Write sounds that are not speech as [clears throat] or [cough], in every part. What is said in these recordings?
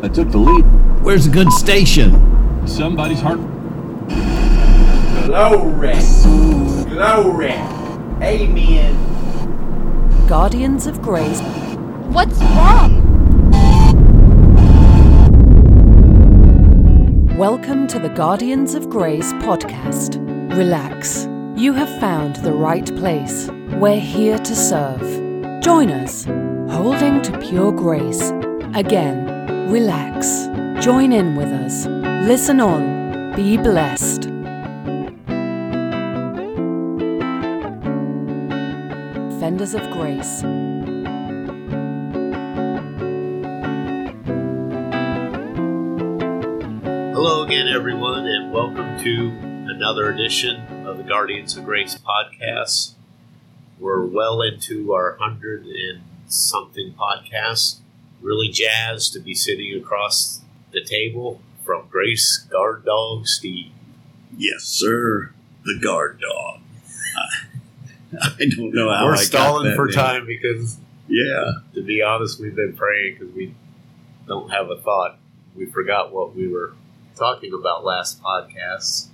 I took the lead. Where's a good station? Somebody's heart. Glory. Glory. Amen. Guardians of Grace. What's wrong? Welcome to the Guardians of Grace podcast. Relax. You have found the right place. We're here to serve. Join us, holding to pure grace. Again, relax. Join in with us. Listen on. Be blessed. Fenders of Grace. Hello again, everyone, and welcome to another edition the Guardians of Grace podcast. We're well into our hundred and something podcast. Really jazzed to be sitting across the table from Grace Guard Dog Steve. Yes, sir. The guard dog. I don't know how We're I stalling for name. time because, Yeah. to be honest, we've been praying because we don't have a thought. We forgot what we were talking about last podcast.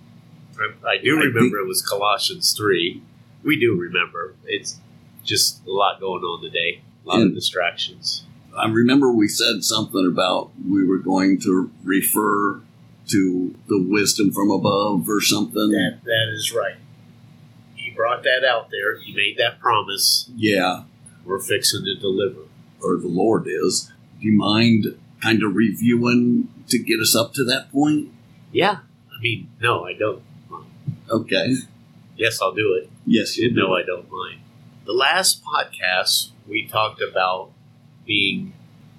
I, do I remember it was Colossians 3. We do remember. It's just a lot going on today, a lot of distractions. I remember we said something about we were going to refer to the wisdom from above or something. That That is right. He brought that out there. He made that promise. Yeah. We're fixing to deliver. Or the Lord is. Do you mind kind of reviewing to get us up to that point? Yeah. I mean, no, I don't. Okay. Yes, I'll do it. Yes, you No, do. I don't mind. The last podcast, we talked about being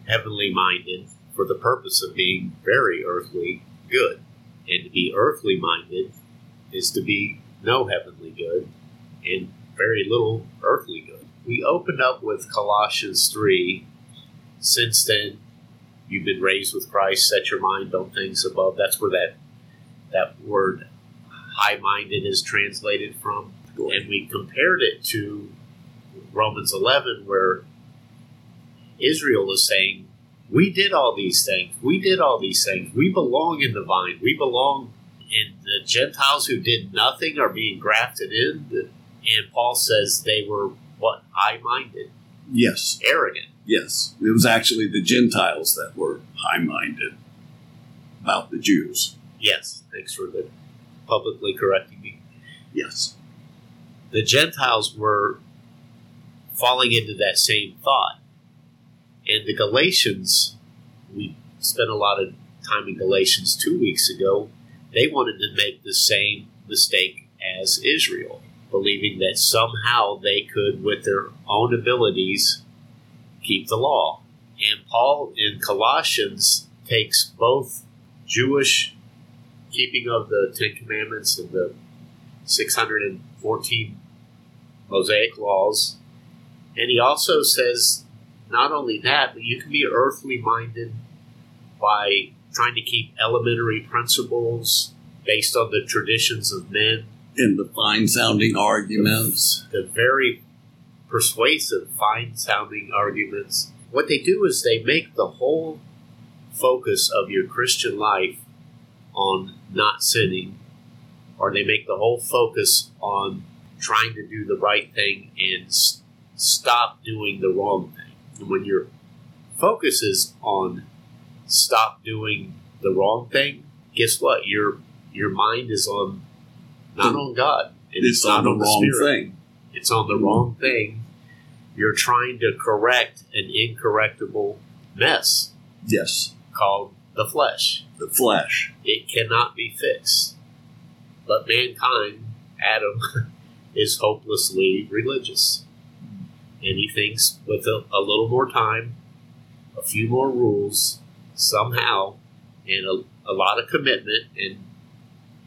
heavenly minded for the purpose of being very earthly good. And to be earthly minded is to be no heavenly good and very little earthly good. We opened up with Colossians 3. Since then, you've been raised with Christ, set your mind on things above. That's where that, that word high minded is translated from and we compared it to Romans 11, where Israel is saying, We did all these things. We did all these things. We belong in the vine. We belong. And the Gentiles who did nothing are being grafted in. And Paul says they were what? High minded, Yes. arrogant. Yes. It was actually the Gentiles that were high minded about the Jews. Yes, thanks for the publicly correcting me. Yes. the Gentiles were falling into that same thought. And the Galatians, we spent a lot of time in Galatians two weeks ago, they wanted to make the same mistake as Israel, believing that somehow they could, with their own abilities, keep the law. And Paul in Colossians takes both Jewish keeping of the Ten Commandments and the 614 Mosaic laws. And he also says not only that, but you can be earthly minded by trying to keep elementary principles based on the traditions of men, And the fine sounding arguments. the very persuasive, fine sounding arguments. What they do is they make the whole focus of your Christian life on not sinning, or they make the whole focus on trying to do the right thing and s- stop doing the wrong thing. And when your focus is on stop doing the wrong thing, guess what? Your your mind is on not on God. and It's on the wrong Spirit. thing. It's on the wrong thing. You're trying to correct an incorrectable mess Yes. called the flesh. The flesh. It cannot be fixed. But mankind, Adam, [laughs] is hopelessly religious. And he thinks with a, a little more time, a few more rules, somehow, and a, a lot of commitment, and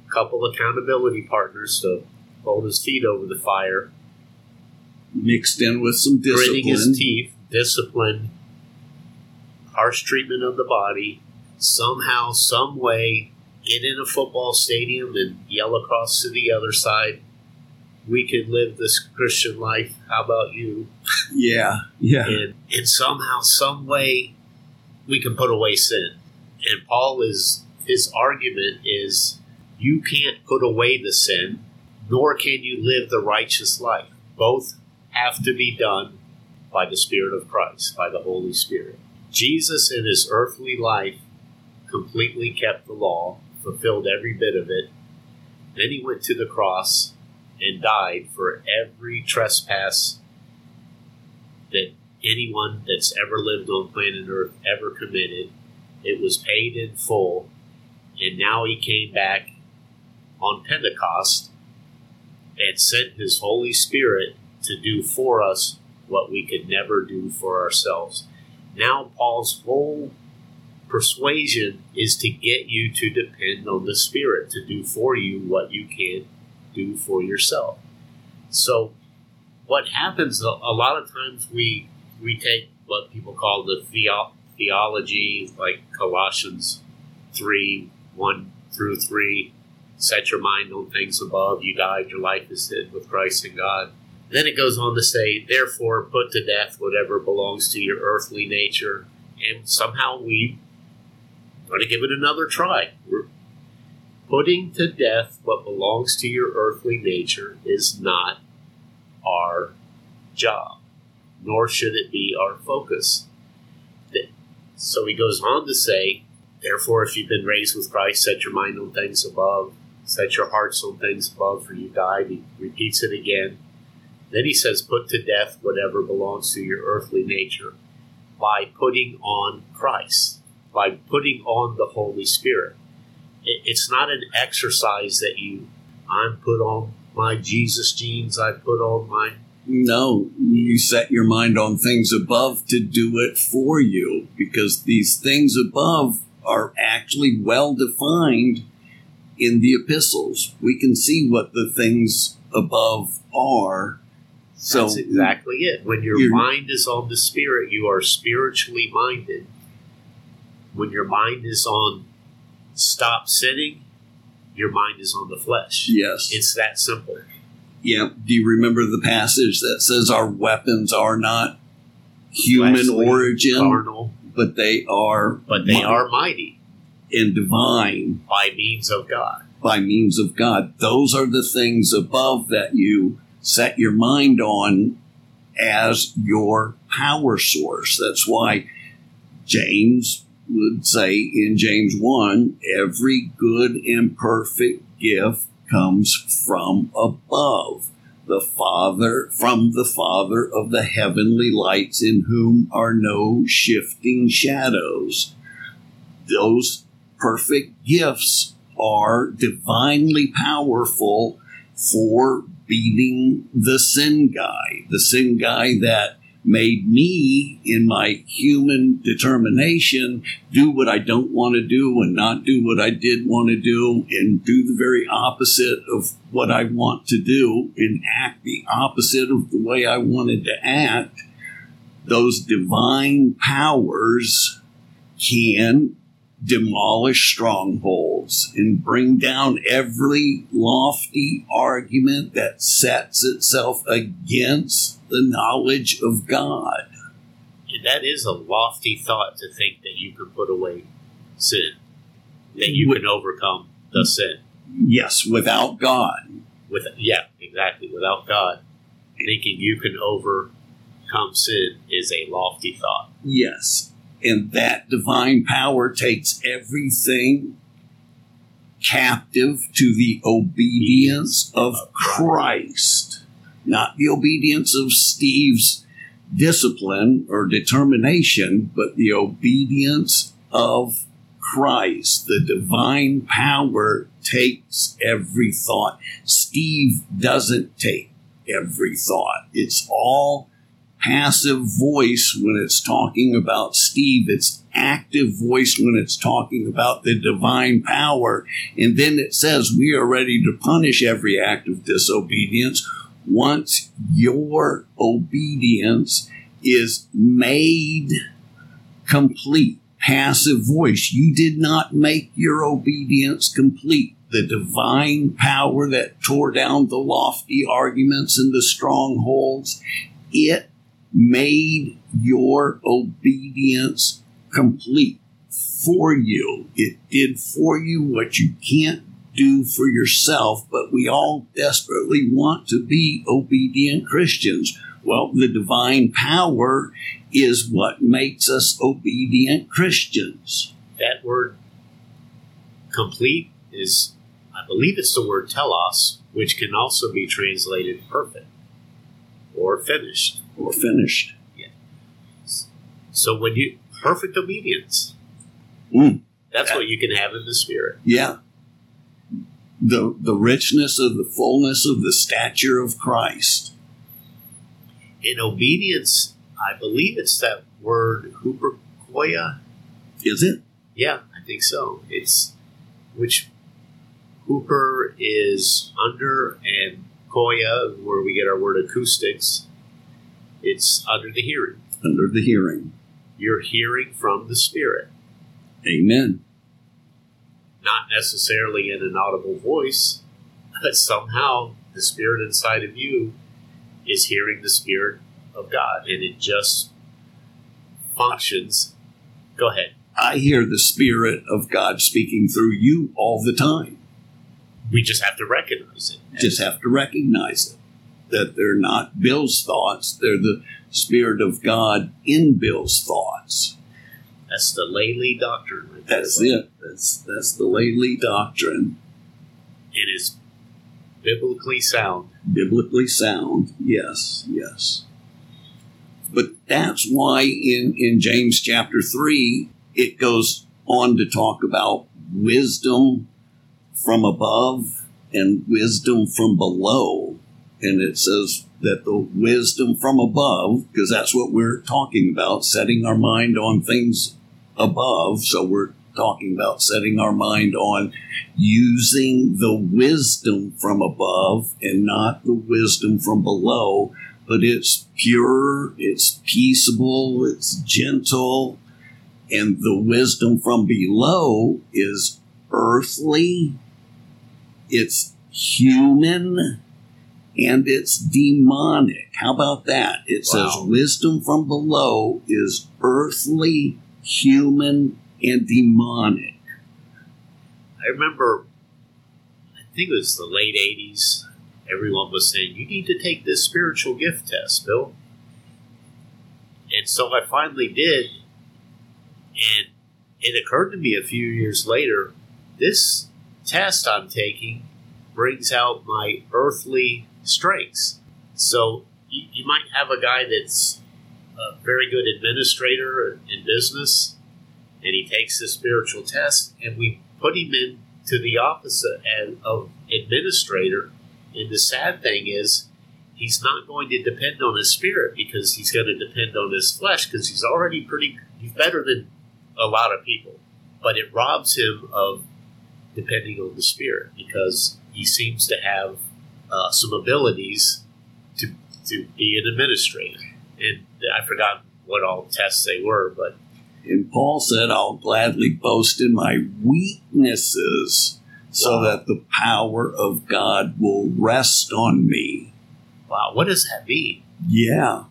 a couple accountability partners to hold his feet over the fire, Mixed in with some gritting his teeth, discipline, harsh treatment of the body, somehow, some way, get in a football stadium and yell across to the other side, we can live this Christian life. How about you? Yeah, yeah. And, and somehow, some way, we can put away sin. And Paul is, his argument is you can't put away the sin, nor can you live the righteous life. Both have to be done by the Spirit of Christ, by the Holy Spirit. Jesus, in his earthly life, completely kept the law, fulfilled every bit of it. Then he went to the cross and died for every trespass that anyone that's ever lived on planet Earth ever committed. It was paid in full, and now he came back on Pentecost and sent his Holy Spirit to do for us what we could never do for ourselves. Now, Paul's whole persuasion is to get you to depend on the Spirit to do for you what you can't do for yourself. So, what happens a, lot of times we we take what people call the theo- theology, like Colossians three one through three, set your mind on things above. You died, your life is hid with Christ in God. Then it goes on to say, therefore, put to death whatever belongs to your earthly nature. And somehow we want to give it another try. Putting to death what belongs to your earthly nature is not our job, nor should it be our focus. So he goes on to say, therefore, if you've been raised with Christ, set your mind on things above, set your hearts on things above, for you died. He repeats it again then he says, put to death whatever belongs to your earthly nature by putting on Christ, by putting on the Holy Spirit. It's not an exercise that you, I'm put on my Jesus jeans, I put on my. No, you set your mind on things above to do it for you because these things above are actually well defined in the epistles. We can see what the things above are so That's exactly it. When your mind is on the spirit, you are spiritually minded. When your mind is on stop sinning, your mind is on the flesh. Yes. It's that simple. Yeah. Do you remember the passage that says our weapons are not human Fleshly, origin, carnal, but they are but they mighty are mighty and divine by means of God. By means of God. Those are the things above that you set your mind on as your power source. That's why James would say in James 1 every good and perfect gift comes from above the Father, from the Father of the heavenly lights, in whom are no shifting shadows. Those perfect gifts are divinely powerful for beating the sin guy, the sin guy that made me, in my human determination, do what I don't want to do and not do what I did want to do and do the very opposite of what I want to do and act the opposite of the way I wanted to act. Those divine powers can demolish strongholds and bring down every lofty argument that sets itself against the knowledge of God. And that is a lofty thought to think that you can put away sin, that you can overcome the sin. Yes, without God. With yeah, exactly. Without God, thinking you can overcome sin is a lofty thought. Yes, and that divine power takes everything captive to the obedience of Christ, not the obedience of Steve's discipline or determination, but the obedience of Christ. The divine power takes every thought. Steve doesn't take every thought. It's all passive voice when it's talking about Steve. It's active voice when it's talking about the divine power. And then it says we are ready to punish every act of disobedience once your obedience is made complete. Passive voice. You did not make your obedience complete. the divine power that tore down the lofty arguments and the strongholds, it made your obedience complete for you. It did for you what you can't do for yourself, but we all desperately want to be obedient Christians. Well, the divine power is what makes us obedient Christians. That word complete is, I believe it's the word telos, which can also be translated perfect or finished. Or finished. Yeah. So when you, perfect obedience, Mm. that's what you can have in the Spirit. Yeah. The, the richness of the fullness of the stature of Christ. In obedience, I believe it's that word huperkoia. Is it? Yeah, I think so. It's which hooper is under and koya, where we get our word acoustics. It's under the hearing. Under the hearing. You're hearing from the Spirit, Amen. Not necessarily in an audible voice, but somehow the Spirit inside of you is hearing the Spirit of God, and it just functions. Go ahead. I hear the Spirit of God speaking through you all the time. We just have to recognize it. Just have to recognize it. That they're not Bill's thoughts, they're the Spirit of God in Bill's thoughts. That's the Lely doctrine. right That's buddy. it. That's that's the Laley doctrine. It is biblically sound. Biblically sound. Yes, yes. But that's why in, in James chapter three it goes on to talk about wisdom from above and wisdom from below. And it says that the wisdom from above, because that's what we're talking about, setting our mind on things above. So we're talking about setting our mind on using the wisdom from above and not the wisdom from below. But it's pure, it's peaceable, it's gentle, and the wisdom from below is earthly, it's human, and it's demonic. How about that? It says wisdom from below is earthly, human, and demonic. I remember, I think it was the late 80s, everyone was saying, You need to take this spiritual gift test, Bill. And so I finally did. And it occurred to me a few years later this test I'm taking brings out my earthly strengths. So you, you might have a guy that's a very good administrator in business, and he takes the spiritual test, and we put him into the and of administrator. And the sad thing is, he's not going to depend on his spirit because he's going to depend on his flesh because he's already pretty. He's better than a lot of people, but it robs him of depending on the spirit because he seems to have uh, some abilities to to be an administrator. And I forgot what all the tests they were, but And Paul said, I'll gladly boast in my weaknesses so Wow. that the power of God will rest on me. wow, what does that mean? Yeah.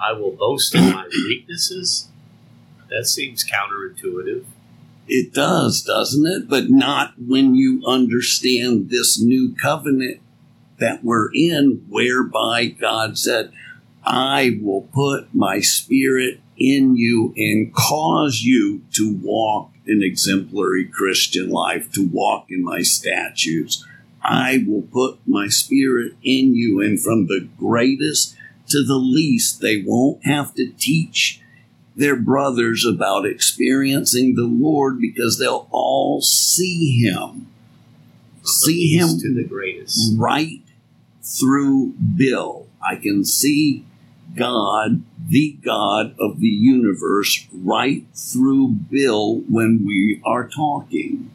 I will boast in my [clears throat] weaknesses. That seems counterintuitive. It does, doesn't it? But not when you understand this new covenant that we're in, whereby God said, I will put my spirit in you and cause you to walk an exemplary Christian life, to walk in my statutes. I will put my spirit in you, and from the greatest to the least, they won't have to teach their brothers about experiencing the Lord because they'll all see Him. See Him to the greatest. right through Bill. I can see God, the God of the universe, right through Bill when we are talking.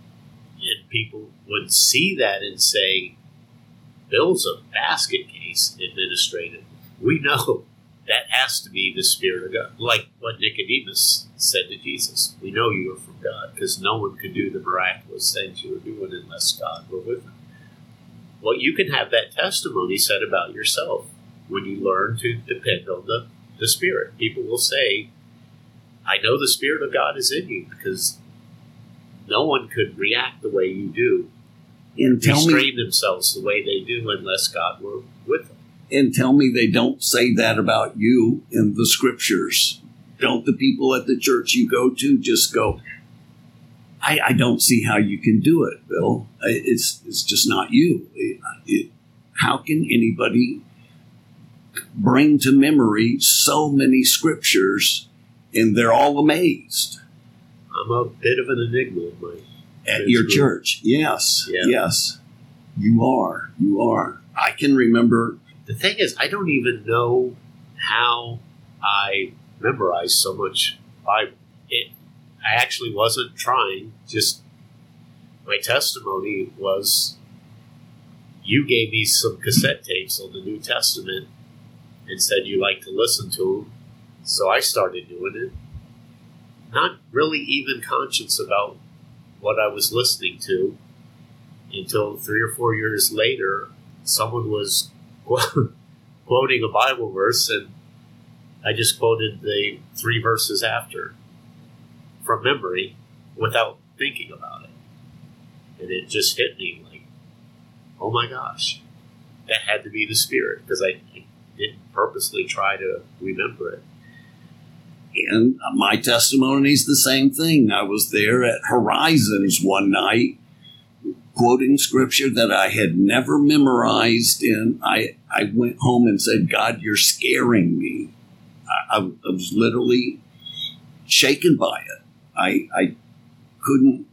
And people would see that and say, Bill's a basket case administrative. We know [laughs] that has to be the Spirit of God. Like what Nicodemus said to Jesus We know you are from God because no one could do the miraculous things you were doing unless God were with them. Well, you can have that testimony said about yourself when you learn to depend on the, the Spirit. People will say, I know the Spirit of God is in you because no one could react the way you do, And tell me, restrain themselves the way they do unless God were with them. and tell me they don't say that about you in the scriptures. Don't the people at the church you go to just go, I, I don't see how you can do it, Bill. It's, it's just not you. It- it- how can anybody bring to memory so many scriptures and they're all amazed I'm a bit of an enigma at your church? Yes, Yeah. yes. You are. You are. I can remember the thing is, I don't even know how I memorized so much Bible. It, I actually wasn't trying. Just my testimony was, you gave me some cassette tapes on the New Testament and said you like to listen to them, so I started doing it. Not really even conscious about what I was listening to until three or four years later, someone was [laughs] quoting a Bible verse, and I just quoted the three verses after from memory without thinking about it. And it just hit me like, oh my gosh, that had to be the Spirit because I, I didn't purposely try to remember it. And my testimony is the same thing. I was there at Horizons one night, quoting scripture that I had never memorized, and I, I went home and said, God, you're scaring me. I, I, I was literally shaken by it. I, I couldn't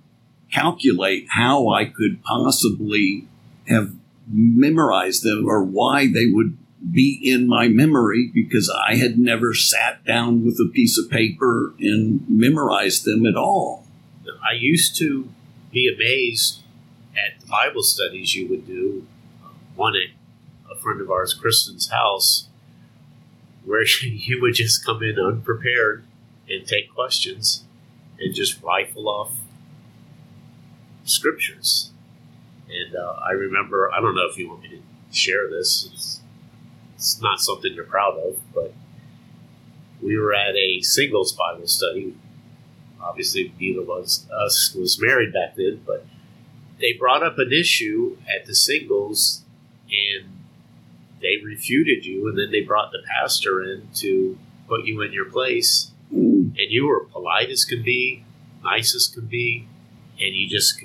calculate how I could possibly have memorized them or why they would be in my memory because I had never sat down with a piece of paper and memorized them at all. I used to be amazed at the Bible studies you would do. One at a friend of ours, Kristen's house, where [laughs] you would just come in unprepared and take questions and just rifle off scriptures. And uh, I remember, I don't know if you want me to share this. It's, not something you're proud of, but we were at a singles Bible study. Obviously neither of us, us was married back then, but they brought up an issue at the singles and they refuted you, and then they brought the pastor in to put you in your place, Mm, and you were polite as can be, nice as can be, and you just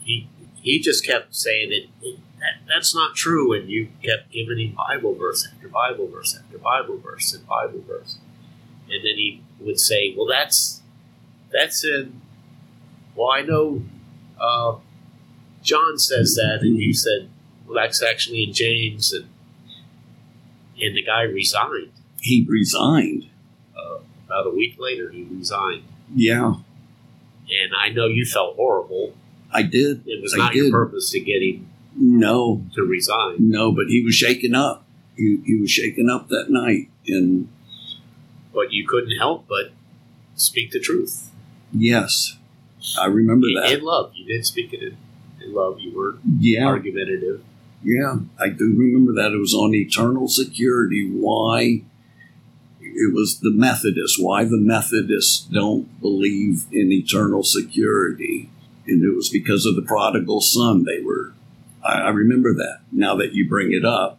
he he just kept saying it. it that, that's not true, and you kept giving him Bible verse after Bible verse after Bible verse and Bible verse, and then he would say, "Well, that's that's in. Well, I know uh, John says that, and you said, well, that's actually in James, and and the guy resigned. he resigned. About a week later, he resigned, Yeah, and I know you felt horrible. I did. It was I not did. your purpose to get him No, to resign, no, but he was shaken up. He, he was shaken up that night. And but you couldn't help but speak the truth yes, I remember in, that. in love. You did speak it in, in love. You were Yeah, argumentative. Yeah, I do remember that. It was on eternal security. Why it was the Methodists, why the Methodists don't believe in eternal security. And it was because of the prodigal son. They were, I, I remember that now that you bring it up.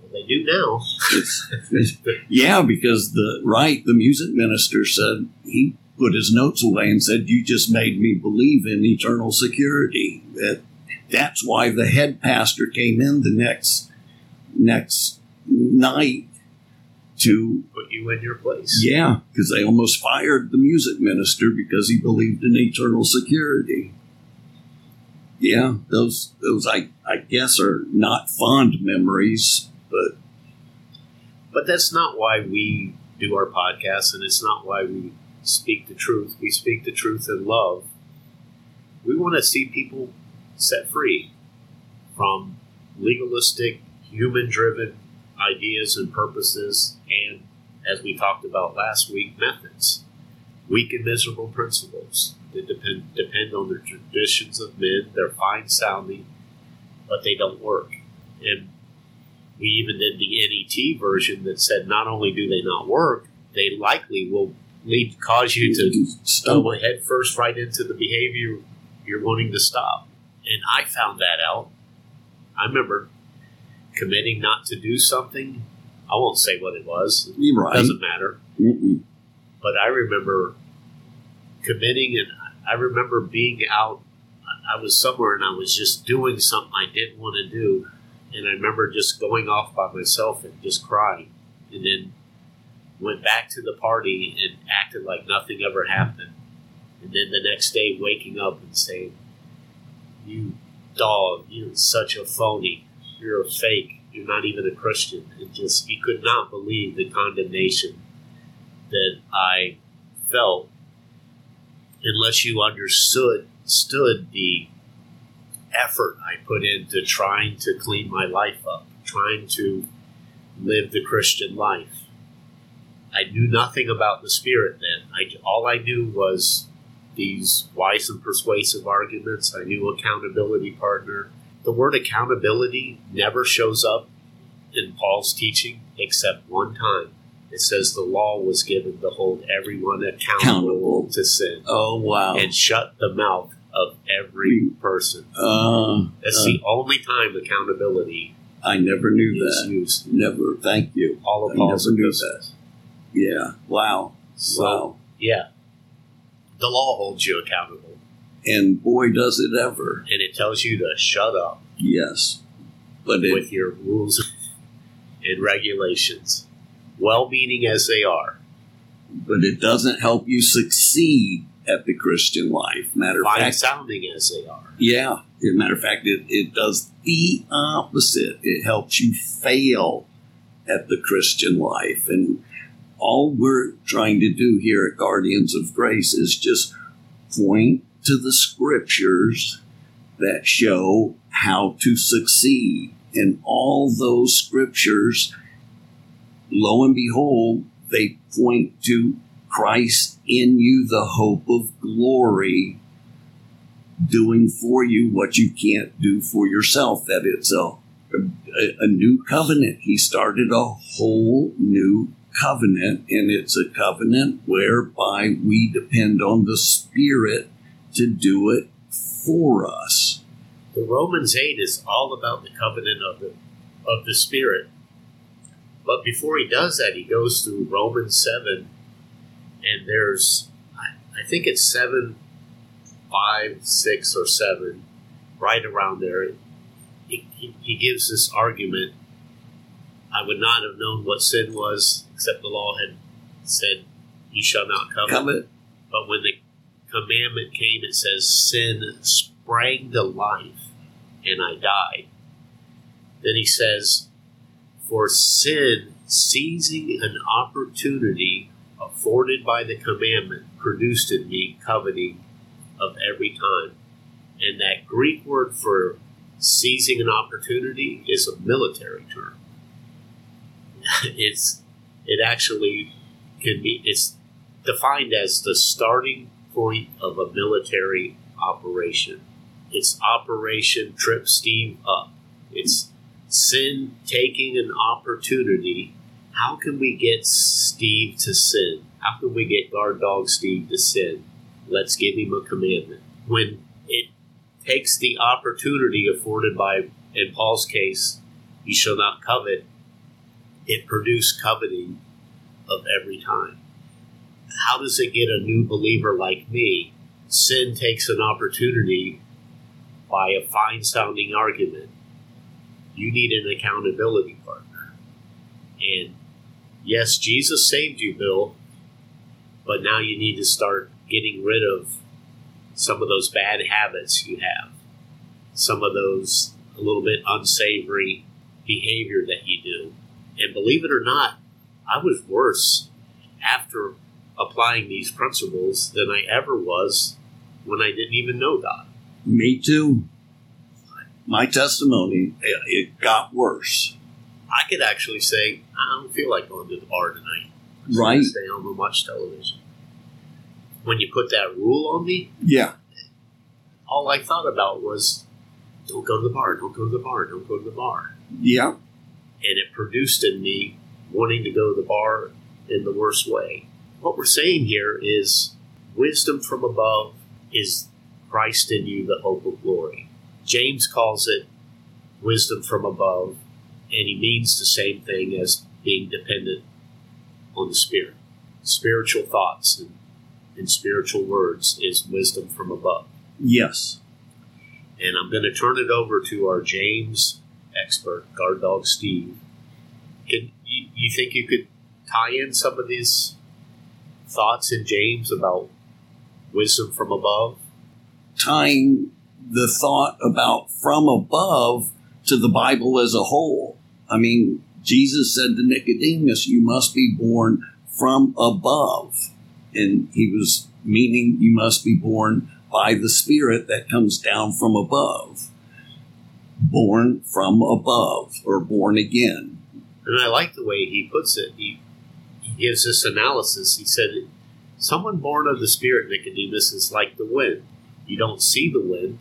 Well, they do now. It's, it's- yeah, because the, right, the music minister said, he put his notes away and said, You just made me believe in eternal security. That that's why the head pastor came in the next next night to Put you in your place. yeah because they almost fired the music minister because he believed in eternal security yeah those those i i guess are not fond memories but But that's not why we do our podcast, and it's not why we speak the truth. We speak the truth in love. We want to see people set free from legalistic, human driven ideas and purposes, and as we talked about last week, methods. Weak and miserable principles that depend depend on the traditions of men. They're fine sounding, but they don't work. And we even did the NET version that said not only do they not work, they likely will lead cause you to stumble head first right into the behavior you're wanting to stop. And I found that out. I remember committing not to do something. I won't say what it was. It right. doesn't matter. Mm-mm. But I remember committing, and I remember being out. I was somewhere and I was just doing something I didn't want to do. And I remember just going off by myself and just crying. And then went back to the party and acted like nothing ever happened. And then the next day, waking up and saying, You dog, you're such a phony. You're a fake. You're not even a Christian. And just, you could not believe the condemnation that I felt unless you understood stood the effort I put into trying to clean my life up, trying to live the Christian life. I knew nothing about the Spirit then. I, all I knew was these wise and persuasive arguments. I knew accountability partner. The word accountability never shows up in Paul's teaching except one time. It says the law was given to hold everyone accountable, Accountable. to sin Oh wow. and shut the mouth of every person. Uh, That's uh, the only time accountability I never knew that. used. Never. Thank you. All I of Paul's never knew epistles. Yeah. Wow. So, wow. yeah, the law holds you accountable, And boy, does it ever. and it tells you to shut up Yes. But it, with your rules and regulations, well-meaning as they are. but it doesn't help you succeed at the Christian life. Matter of fact, sounding as they are. yeah. As a matter of fact, it, it does the opposite. It helps you fail at the Christian life. And all we're trying to do here at Guardians of Grace is just point to the scriptures that show how to succeed. And all those scriptures, lo and behold, they point to Christ in you, the hope of glory, doing for you what you can't do for yourself. That it's a, a, a new covenant. He started a whole new covenant, and it's a covenant whereby we depend on the Spirit to do it for us. The Romans eight is all about the covenant of the of the Spirit. But before he does that, he goes through Romans seven, and there's I, I think it's seven, five, six, or seven, right around there. He, he, he gives this argument. I would not have known what sin was, except the law had said, "You shall not covet." Covenant. But when the commandment came, it says, Sin sprang to life, and I died. Then he says, For sin, seizing an opportunity afforded by the commandment, produced in me coveting of every time. And that Greek word for seizing an opportunity is a military term. [laughs] it's it actually can be it's defined as the starting point of a military operation. It's Operation Trip Steve Up. It's sin taking an opportunity. How can we get Steve to sin? How can we get guard dog Steve to sin? Let's give him a commandment. When it takes the opportunity afforded by, in Paul's case, you shall not covet, it produced coveting of every time how does it get a new believer like me? Sin takes an opportunity by a fine sounding argument. You need an accountability partner. And yes, Jesus saved you, Bill, but now you need to start getting rid of some of those bad habits you have, some of those a little bit unsavory behavior that you do. And believe it or not, I was worse after applying these principles than I ever was when I didn't even know God. Me too. My testimony, it, it got worse. I could actually say, I don't feel like going to the bar tonight. I'm Right. Stay home and watch television. When you put that rule on me, Yeah. all I thought about was, don't go to the bar, don't go to the bar, don't go to the bar. Yeah. And it produced in me wanting to go to the bar in the worst way. What we're saying here is wisdom from above is Christ in you, the hope of glory. James calls it wisdom from above, and he means the same thing as being dependent on the Spirit. Spiritual thoughts and, and spiritual words is wisdom from above. Yes. And I'm going to turn it over to our James expert, guard dog Steve. Can you, you think you could tie in some of these thoughts in James about wisdom from above? Tying the thought about from above to the Bible as a whole. I mean, Jesus said to Nicodemus, You must be born from above. And he was meaning you must be born by the Spirit that comes down from above. Born from above or born again. And I like the way he puts it. He, gives this analysis. He said, Someone born of the Spirit, Nicodemus, is like the wind. You don't see the wind,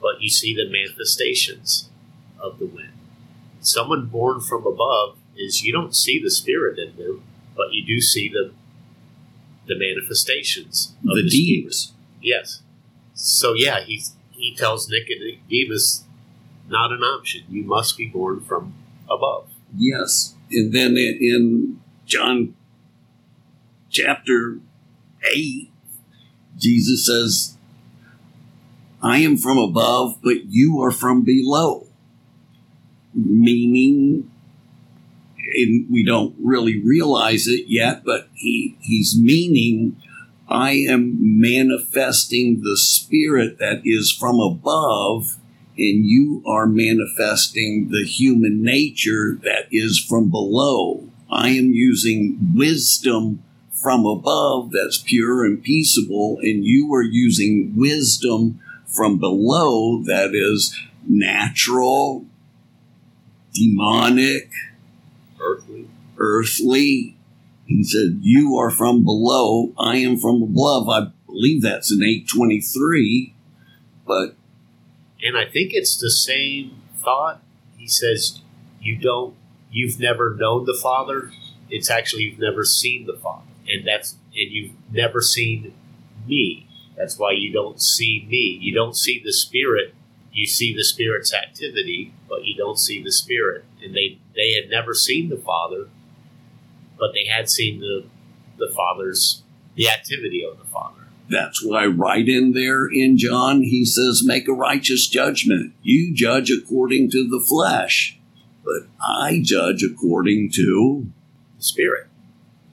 but you see the manifestations of the wind. Someone born from above is you don't see the Spirit in them, but you do see the the manifestations of the the, deeds. Yes. So yeah, he he tells Nicodemus, not an option. You must be born from above. Yes. And then in John chapter 8, Jesus says, I am from above, but you are from below. Meaning, and we don't really realize it yet, but he, he's meaning, I am manifesting the spirit that is from above and you are manifesting the human nature that is from below. I am using wisdom from above that's pure and peaceable, and you are using wisdom from below that is natural, demonic, Earthly. earthly. He said, You are from below, I am from above. I believe that's in 823, but And I think it's the same thought. He says, You don't, you've never known the Father. It's actually, you've never seen the Father. And that's, and you've never seen me. That's why you don't see me. You don't see the Spirit. You see the Spirit's activity, but you don't see the Spirit. And they, they had never seen the Father, but they had seen the, the Father's, the activity of the Father. That's why, right in there in John, he says, Make a righteous judgment. You judge according to the flesh, but I judge according to The Spirit.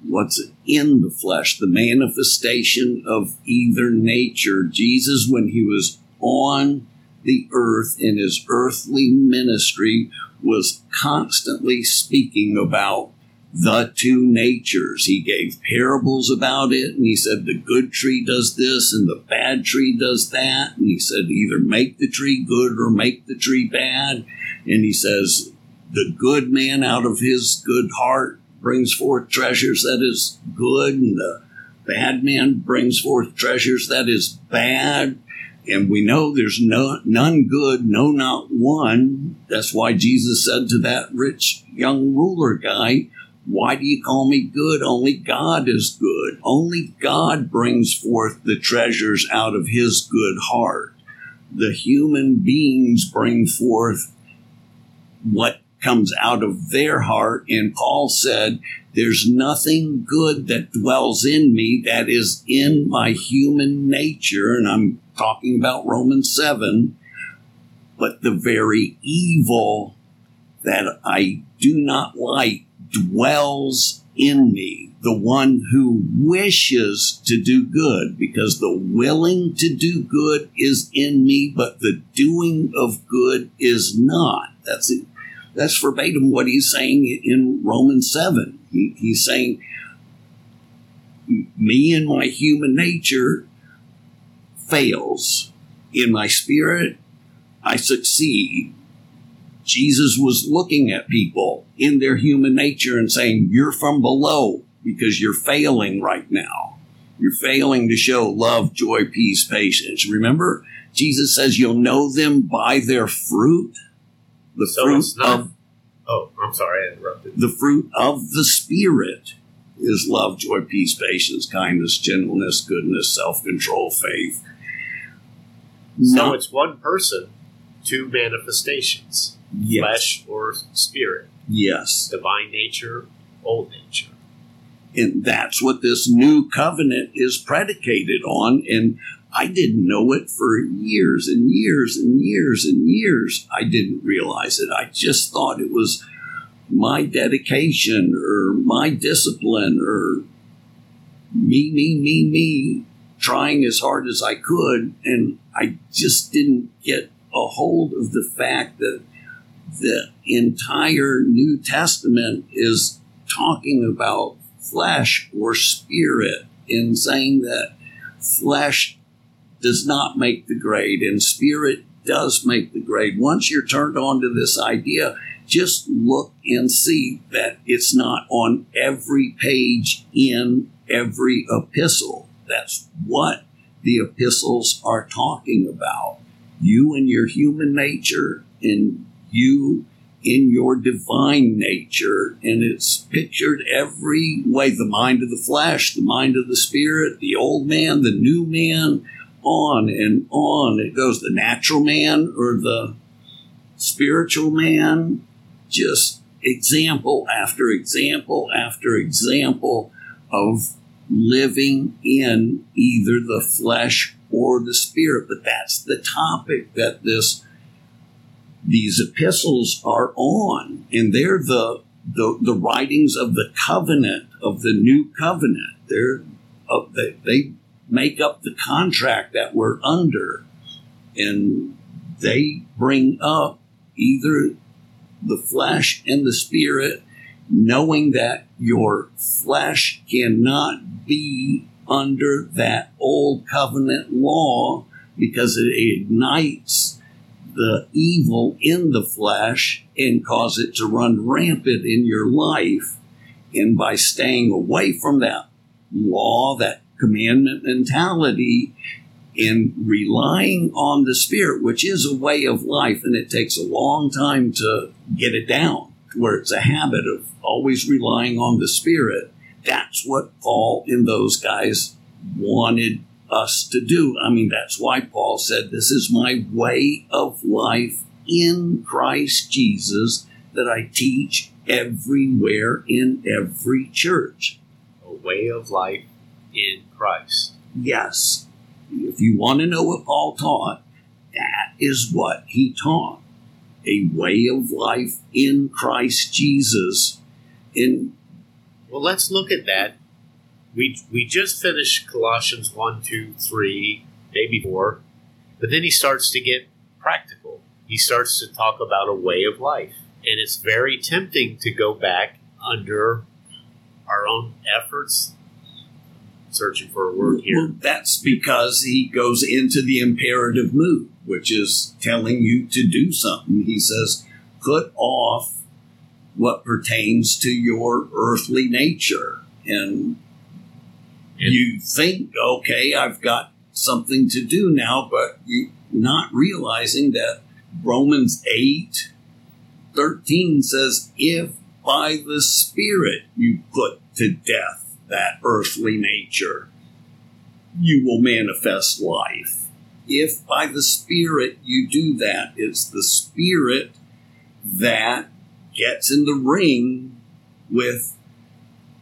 what's in the flesh, the manifestation of either nature. Jesus, when he was on the earth in his earthly ministry, was constantly speaking about the two natures. He gave parables about it, and he said the good tree does this and the bad tree does that. And he said either make the tree good or make the tree bad. And he says the good man out of his good heart brings forth treasures that is good, and the bad man brings forth treasures that is bad. And we know there's no, none good, no, not one. That's why Jesus said to that rich young ruler guy, Why do you call me good? Only God is good. Only God brings forth the treasures out of his good heart. The human beings bring forth what comes out of their heart. And Paul said, There's nothing good that dwells in me that is in my human nature. And I'm talking about Romans 7. But the very evil that I do not like dwells in me. The one who wishes to do good, because the willing to do good is in me, but the doing of good is not. That's. That's verbatim what he's saying in Romans 7. He, he's saying, Me and my human nature fails. In my spirit, I succeed. Jesus was looking at people in their human nature and saying, You're from below because you're failing right now. You're failing to show love, joy, peace, patience. Remember, Jesus says you'll know them by their fruit. The So fruit not- of Oh, I'm sorry, I interrupted. the fruit of the Spirit is love, joy, peace, patience, kindness, gentleness, goodness, self control, faith. So Not- it's one person, two manifestations yes, flesh or spirit, yes. divine nature, old nature. And that's what this new covenant is predicated on. And I didn't know it for years and years and years and years. I didn't realize it. I just thought it was my dedication or my discipline or me, me, me, me, trying as hard as I could. And I just didn't get a hold of the fact that the entire New Testament is talking about flesh or spirit in saying that flesh does not make the grade and spirit does make the grade. Once you're turned on to this idea, just look and see that it's not on every page in every epistle. That's what the epistles are talking about. You and your human nature and you in your divine nature, and it's pictured every way the mind of the flesh, the mind of the spirit, the old man, the new man, on and on. It goes the natural man or the spiritual man, just example after example after example of living in either the flesh or the spirit. But that's the topic that this these epistles are on, and they're the the, the writings of the covenant of the new covenant. They're uh, they, they make up the contract that we're under, and they bring up either the flesh and the spirit, knowing that your flesh cannot be under that old covenant law because it ignites the evil in the flesh and cause it to run rampant in your life. And by staying away from that law, that commandment mentality, and relying on the Spirit, which is a way of life, and it takes a long time to get it down, to where it's a habit of always relying on the Spirit. That's what Paul and those guys wanted us to do. I mean, that's why Paul said, This is my way of life in Christ Jesus that I teach everywhere in every church. A way of life in Christ. Yes, if you want to know what Paul taught, that is what he taught a way of life in Christ Jesus. In Well, let's look at that. We we just finished Colossians 1, 2, 3, maybe 4, but then he starts to get practical. He starts to talk about a way of life. And it's very tempting to go back under our own efforts. Searching for a word here. Well, that's because he goes into the imperative mood, which is telling you to do something. He says, put off what pertains to your earthly nature. And And- you think, okay, I've got something to do now, but you not realizing that Romans 8 13 says, if by the Spirit you put to death that earthly nature, you will manifest life. If by the Spirit you do that, it's the Spirit that gets in the ring with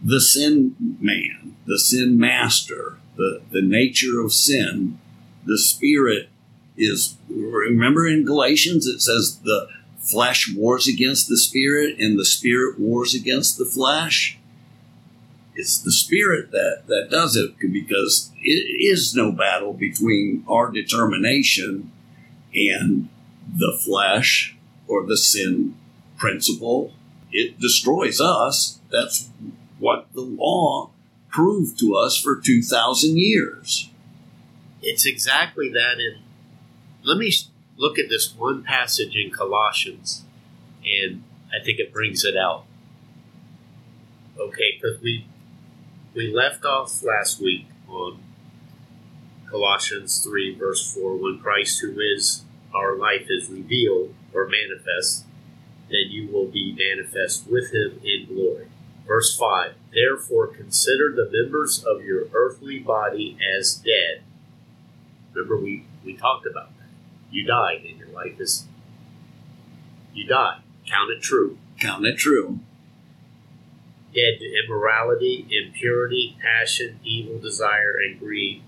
the sin man, the sin master, the, the nature of sin. The Spirit is, remember in Galatians, it says the flesh wars against the Spirit and the Spirit wars against the flesh it's the spirit that, that does it because it is no battle between our determination and the flesh or the sin principle. It destroys us. That's what the law proved to us for 2,000 years. It's exactly that. And let me look at this one passage in Colossians and I think it brings it out. Okay, because we we left off last week on Colossians three verse four, when Christ, who is our life, is revealed or manifest, then you will be manifest with him in glory. Verse 5 Therefore consider the members of your earthly body as dead. Remember, we, we talked about that. You died, and your life is. You died. Count it true. Count it true. Dead to immorality, impurity, passion, evil desire, and greed,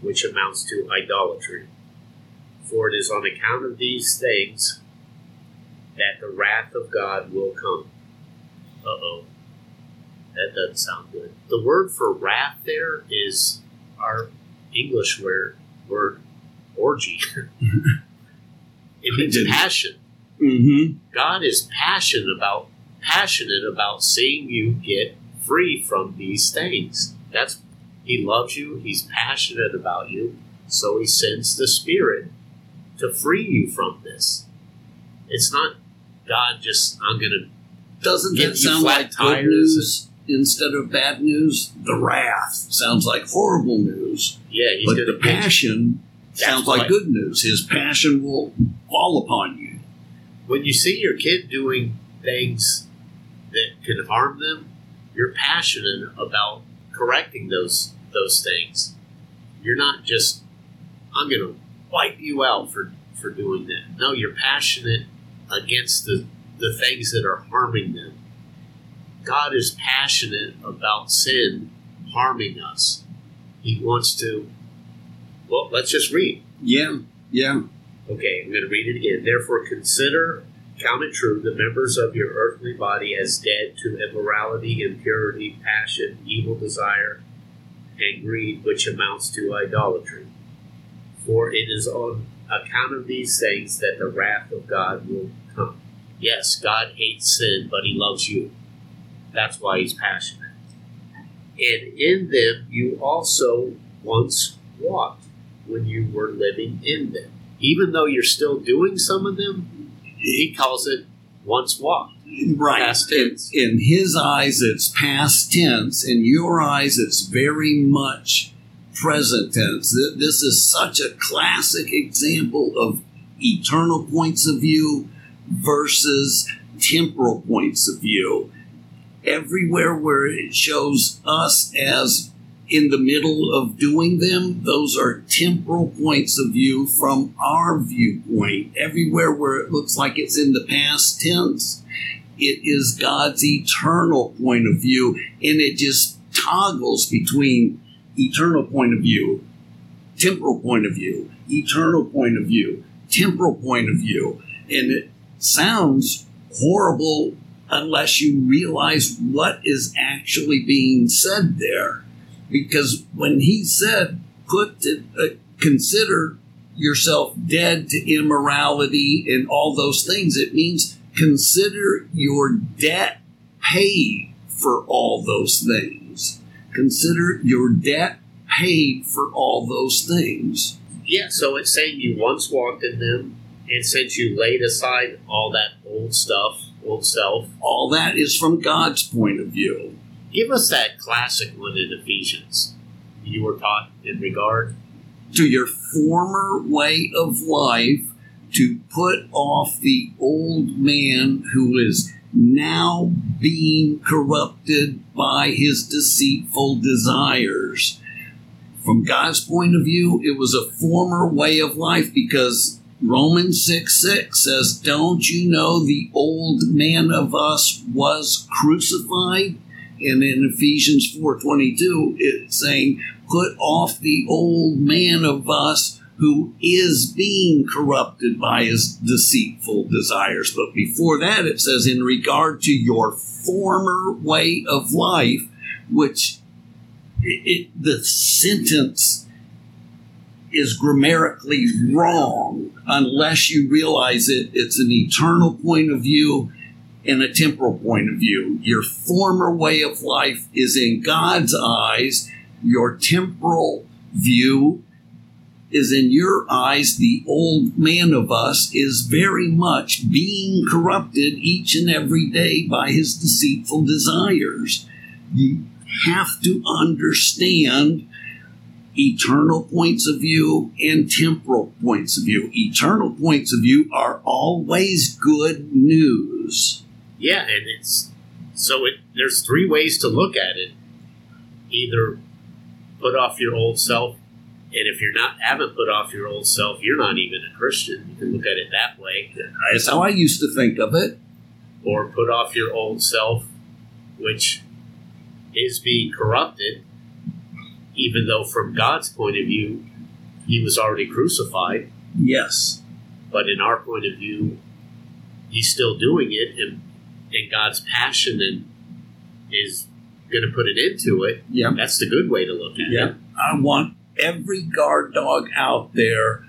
which amounts to idolatry. For it is on account of these things that the wrath of God will come. Uh oh. That doesn't sound good. The word for wrath there is our English word, word orgy. [laughs] it means passion. Mm-hmm. God is passionate about passionate about seeing you get free from these things. That's he loves you, he's passionate about you, so he sends the spirit to free you from this. It's not God just I'm gonna Doesn't that you sound like good news instead of bad news? The wrath sounds like horrible news, yeah, he's but the passion sounds like good news. His passion will fall upon you. when you see your kid doing things that can harm them, you're passionate about correcting those those things. You're not just I'm going to wipe you out for for doing that. No, you're passionate against the the things that are harming them. God is passionate about sin harming us. He wants to well, let's just read. Yeah, yeah. Okay, I'm going to read it again. Therefore, consider, count it true, the members of your earthly body as dead to immorality, impurity, passion, evil desire, and greed, which amounts to idolatry. For it is on account of these things that the wrath of God will come. Yes, God hates sin, but He loves you. That's why He's passionate. And in them you also once walked when you were living in them. Even though you're still doing some of them, he calls it once walked. Right. Past In, tense. in his eyes, it's past tense. In your eyes, it's very much present tense. This is such a classic example of eternal points of view versus temporal points of view. Everywhere where it shows us as in the middle of doing them, those are temporal points of view from our viewpoint. Everywhere where it looks like it's in the past tense, it is God's eternal point of view, and it just toggles between eternal point of view, temporal point of view, eternal point of view, temporal point of view. And it sounds horrible unless you realize what is actually being said there. Because when he said, put to, uh, consider yourself dead to immorality and all those things, it means consider your debt paid for all those things. Consider your debt paid for all those things. Yeah, so it's saying you once walked in them, and since you laid aside all that old stuff, old self, All that is from God's point of view. Give us that classic one in Ephesians you were taught in regard. To your former way of life, to put off the old man who is now being corrupted by his deceitful desires. From God's point of view, it was a former way of life because Romans 6 6 says, Don't you know the old man of us was crucified? And in Ephesians 4:22, it's saying, "Put off the old man of us who is being corrupted by his deceitful desires." But before that, it says, "In regard to your former way of life," which it, it, the sentence is grammatically wrong unless you realize it. It's an eternal point of view and a temporal point of view. Your former way of life is in God's eyes. Your temporal view is in your eyes, the old man of us is very much being corrupted each and every day by his deceitful desires. You have to understand eternal points of view and temporal points of view. Eternal points of view are always good news. Yeah, and it's so it there's three ways to look at it. Either put off your old self, and if you're not haven't put off your old self, you're not even a Christian. You can look at it that way. That's how I used to think of it. Or put off your old self, which is being corrupted, even though from God's point of view, he was already crucified. Yes. But in our point of view, he's still doing it, and, and God's passion and is going to put an end to it. Yeah. That's the good way to look at Yeah. it. I want every guard dog out there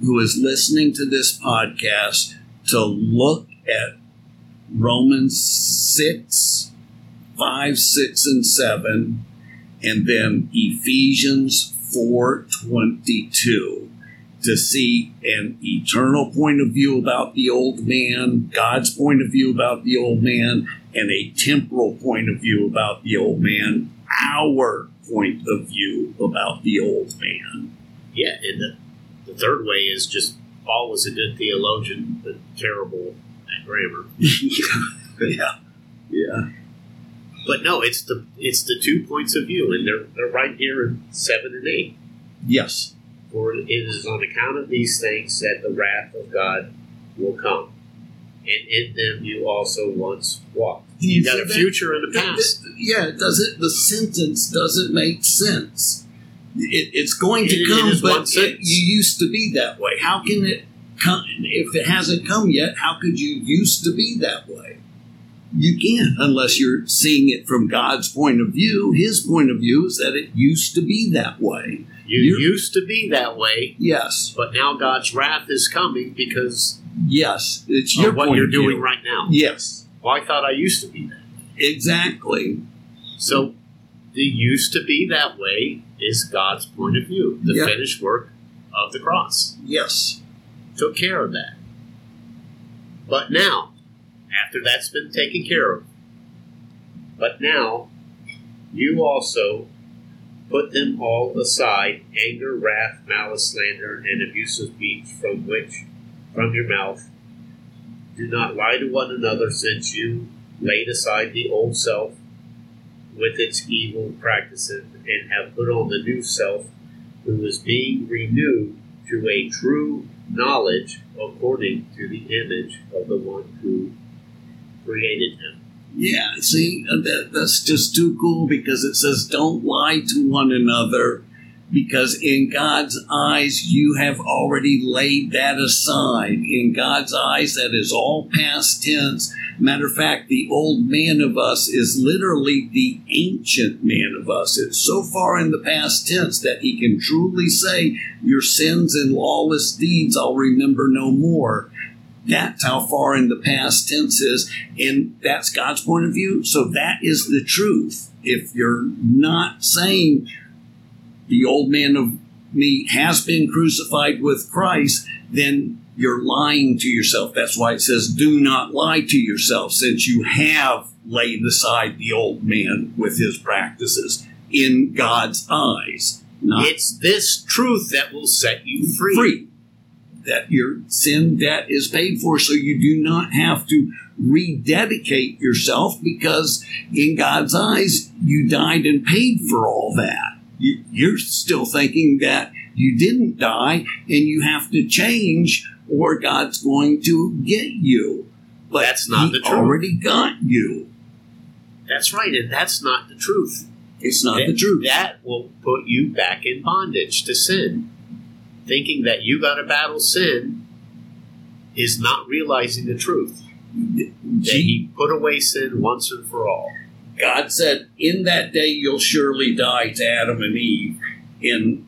who is listening to this podcast to look at Romans 6, 5, 6, and 7, and then Ephesians 4 22 to see an eternal point of view about the old man, God's point of view about the old man, and a temporal point of view about the old man, our point of view about the old man. Yeah, and the, the third way is just Paul was a good theologian, but terrible at grammar. [laughs] yeah. Yeah. But no, it's the it's the two points of view, and they're they're right here in seven and eight. Yes. For it is on account of these things that the wrath of God will come, and in them you also once walked. You got a future and a past. Yeah, it doesn't the sentence doesn't make sense. It, it's going to It- it come, one but it, you used to be that way. How can it come if it hasn't come yet? How could you used to be that way? You can't unless you're seeing it from God's point of view. His point of view is that it used to be that way. You You're- used to be that way, Yes, but now God's wrath is coming because yes, it's of your what you're doing right now. Yes, Well, I thought I used to be that. exactly. So the used to be that way is God's point of view. The Yeah. finished work of the cross Yes, took care of that. But now, after that's been taken care of, but now you also put them all aside anger, wrath, malice, slander, and abusive speech from which from your mouth. Do not lie to one another, since you laid aside the old self with its evil practices and have put on the new self, who is being renewed to a true knowledge according to the image of the one who created him. Yeah, see, uh, that, that's just too cool because it says, don't lie to one another because in God's eyes, you have already laid that aside. In God's eyes, that is all past tense. Matter of fact, the old man of us is literally the ancient man of us. It's so far in the past tense that he can truly say, Your sins and lawless deeds I'll remember no more. That's how far in the past tense is, and that's God's point of view. So that is the truth. If you're not saying the old man of me has been crucified with Christ, then you're lying to yourself. That's why it says, do not lie to yourself, since you have laid aside the old man with his practices in God's eyes. Not It's this truth that will set you free. free. That your sin debt is paid for, so you do not have to rededicate yourself because in God's eyes, you died and paid for all that. You, you're still thinking that you didn't die and you have to change or God's going to get you. But That's not he the truth. already got you. That's right, and that's not the truth. It's not that, the truth. That will put you back in bondage to sin. Thinking that you got to battle sin is not realizing the truth. That he put away sin once and for all. God said, In that day you'll surely die to Adam and Eve. And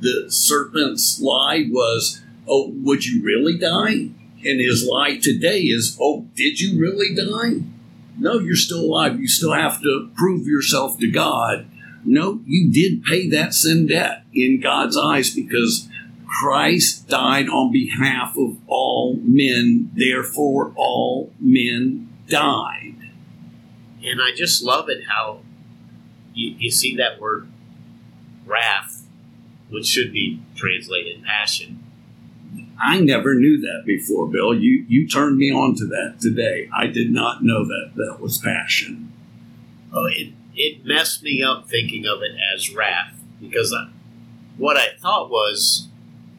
the serpent's lie was, Oh, would you really die? And his lie today is, Oh, did you really die? No, you're still alive. You still have to prove yourself to God. No, you did pay that sin debt in God's eyes because Christ died on behalf of all men, therefore all men died. And I just love it how you, you see that word wrath, which should be translated passion. I never knew that before, Bill. You you turned me on to that today. I did not know that that was passion. Oh, it, it messed me up thinking of it as wrath because I, what I thought was,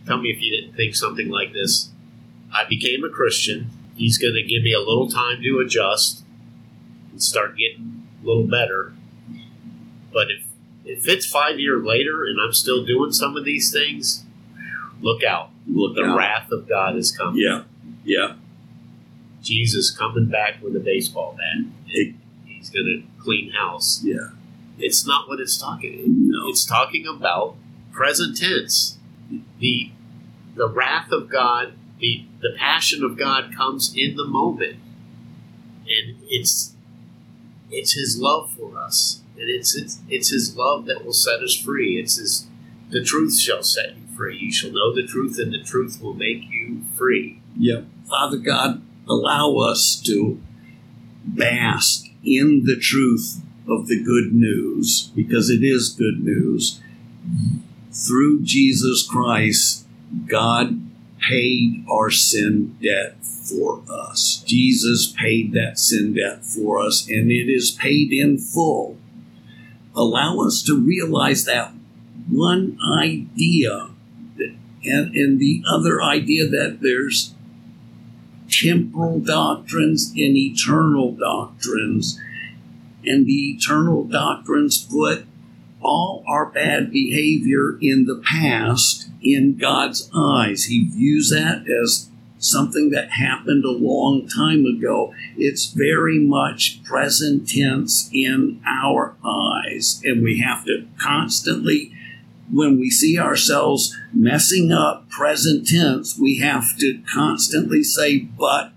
tell me if you didn't think something like this. I became a Christian. He's going to give me a little time to adjust and start getting a little better. But if if it's five years later and I'm still doing some of these things, look out. Look The out. wrath of God is coming. Yeah, yeah. Jesus coming back with a baseball bat. Hey. He's going to clean house. Yeah. It's not what it's talking. No. It's talking about present tense. The the wrath of God, the the passion of God comes in the moment, and it's it's His love for us, and it's it's, it's His love that will set us free. It's His the truth shall set you free. You shall know the truth, and the truth will make you free. Yeah. Father God, allow us to bask in the truth of the good news, because it is good news. Through Jesus Christ, God paid our sin debt for us. Jesus paid that sin debt for us, and it is paid in full. Allow us to realize that one idea and, and the other idea that there's temporal doctrines and eternal doctrines. And the eternal doctrines put all our bad behavior in the past in God's eyes. He views that as something that happened a long time ago. It's very much present tense in our eyes. And we have to constantly when we see ourselves messing up present tense, we have to constantly say, but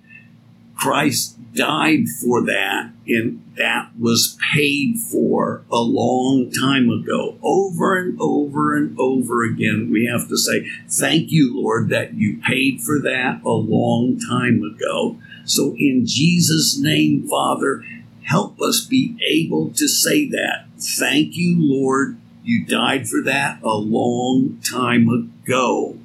Christ died for that, and that was paid for a long time ago. Over and over and over again, we have to say, Thank you, Lord, that you paid for that a long time ago. So, in Jesus' name, Father, help us be able to say that. Thank you, Lord. You died for that a long time ago.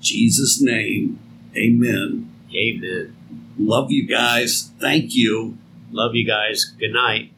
Jesus' name, amen. Amen. Love you guys. Thank you. Love you guys. Good night.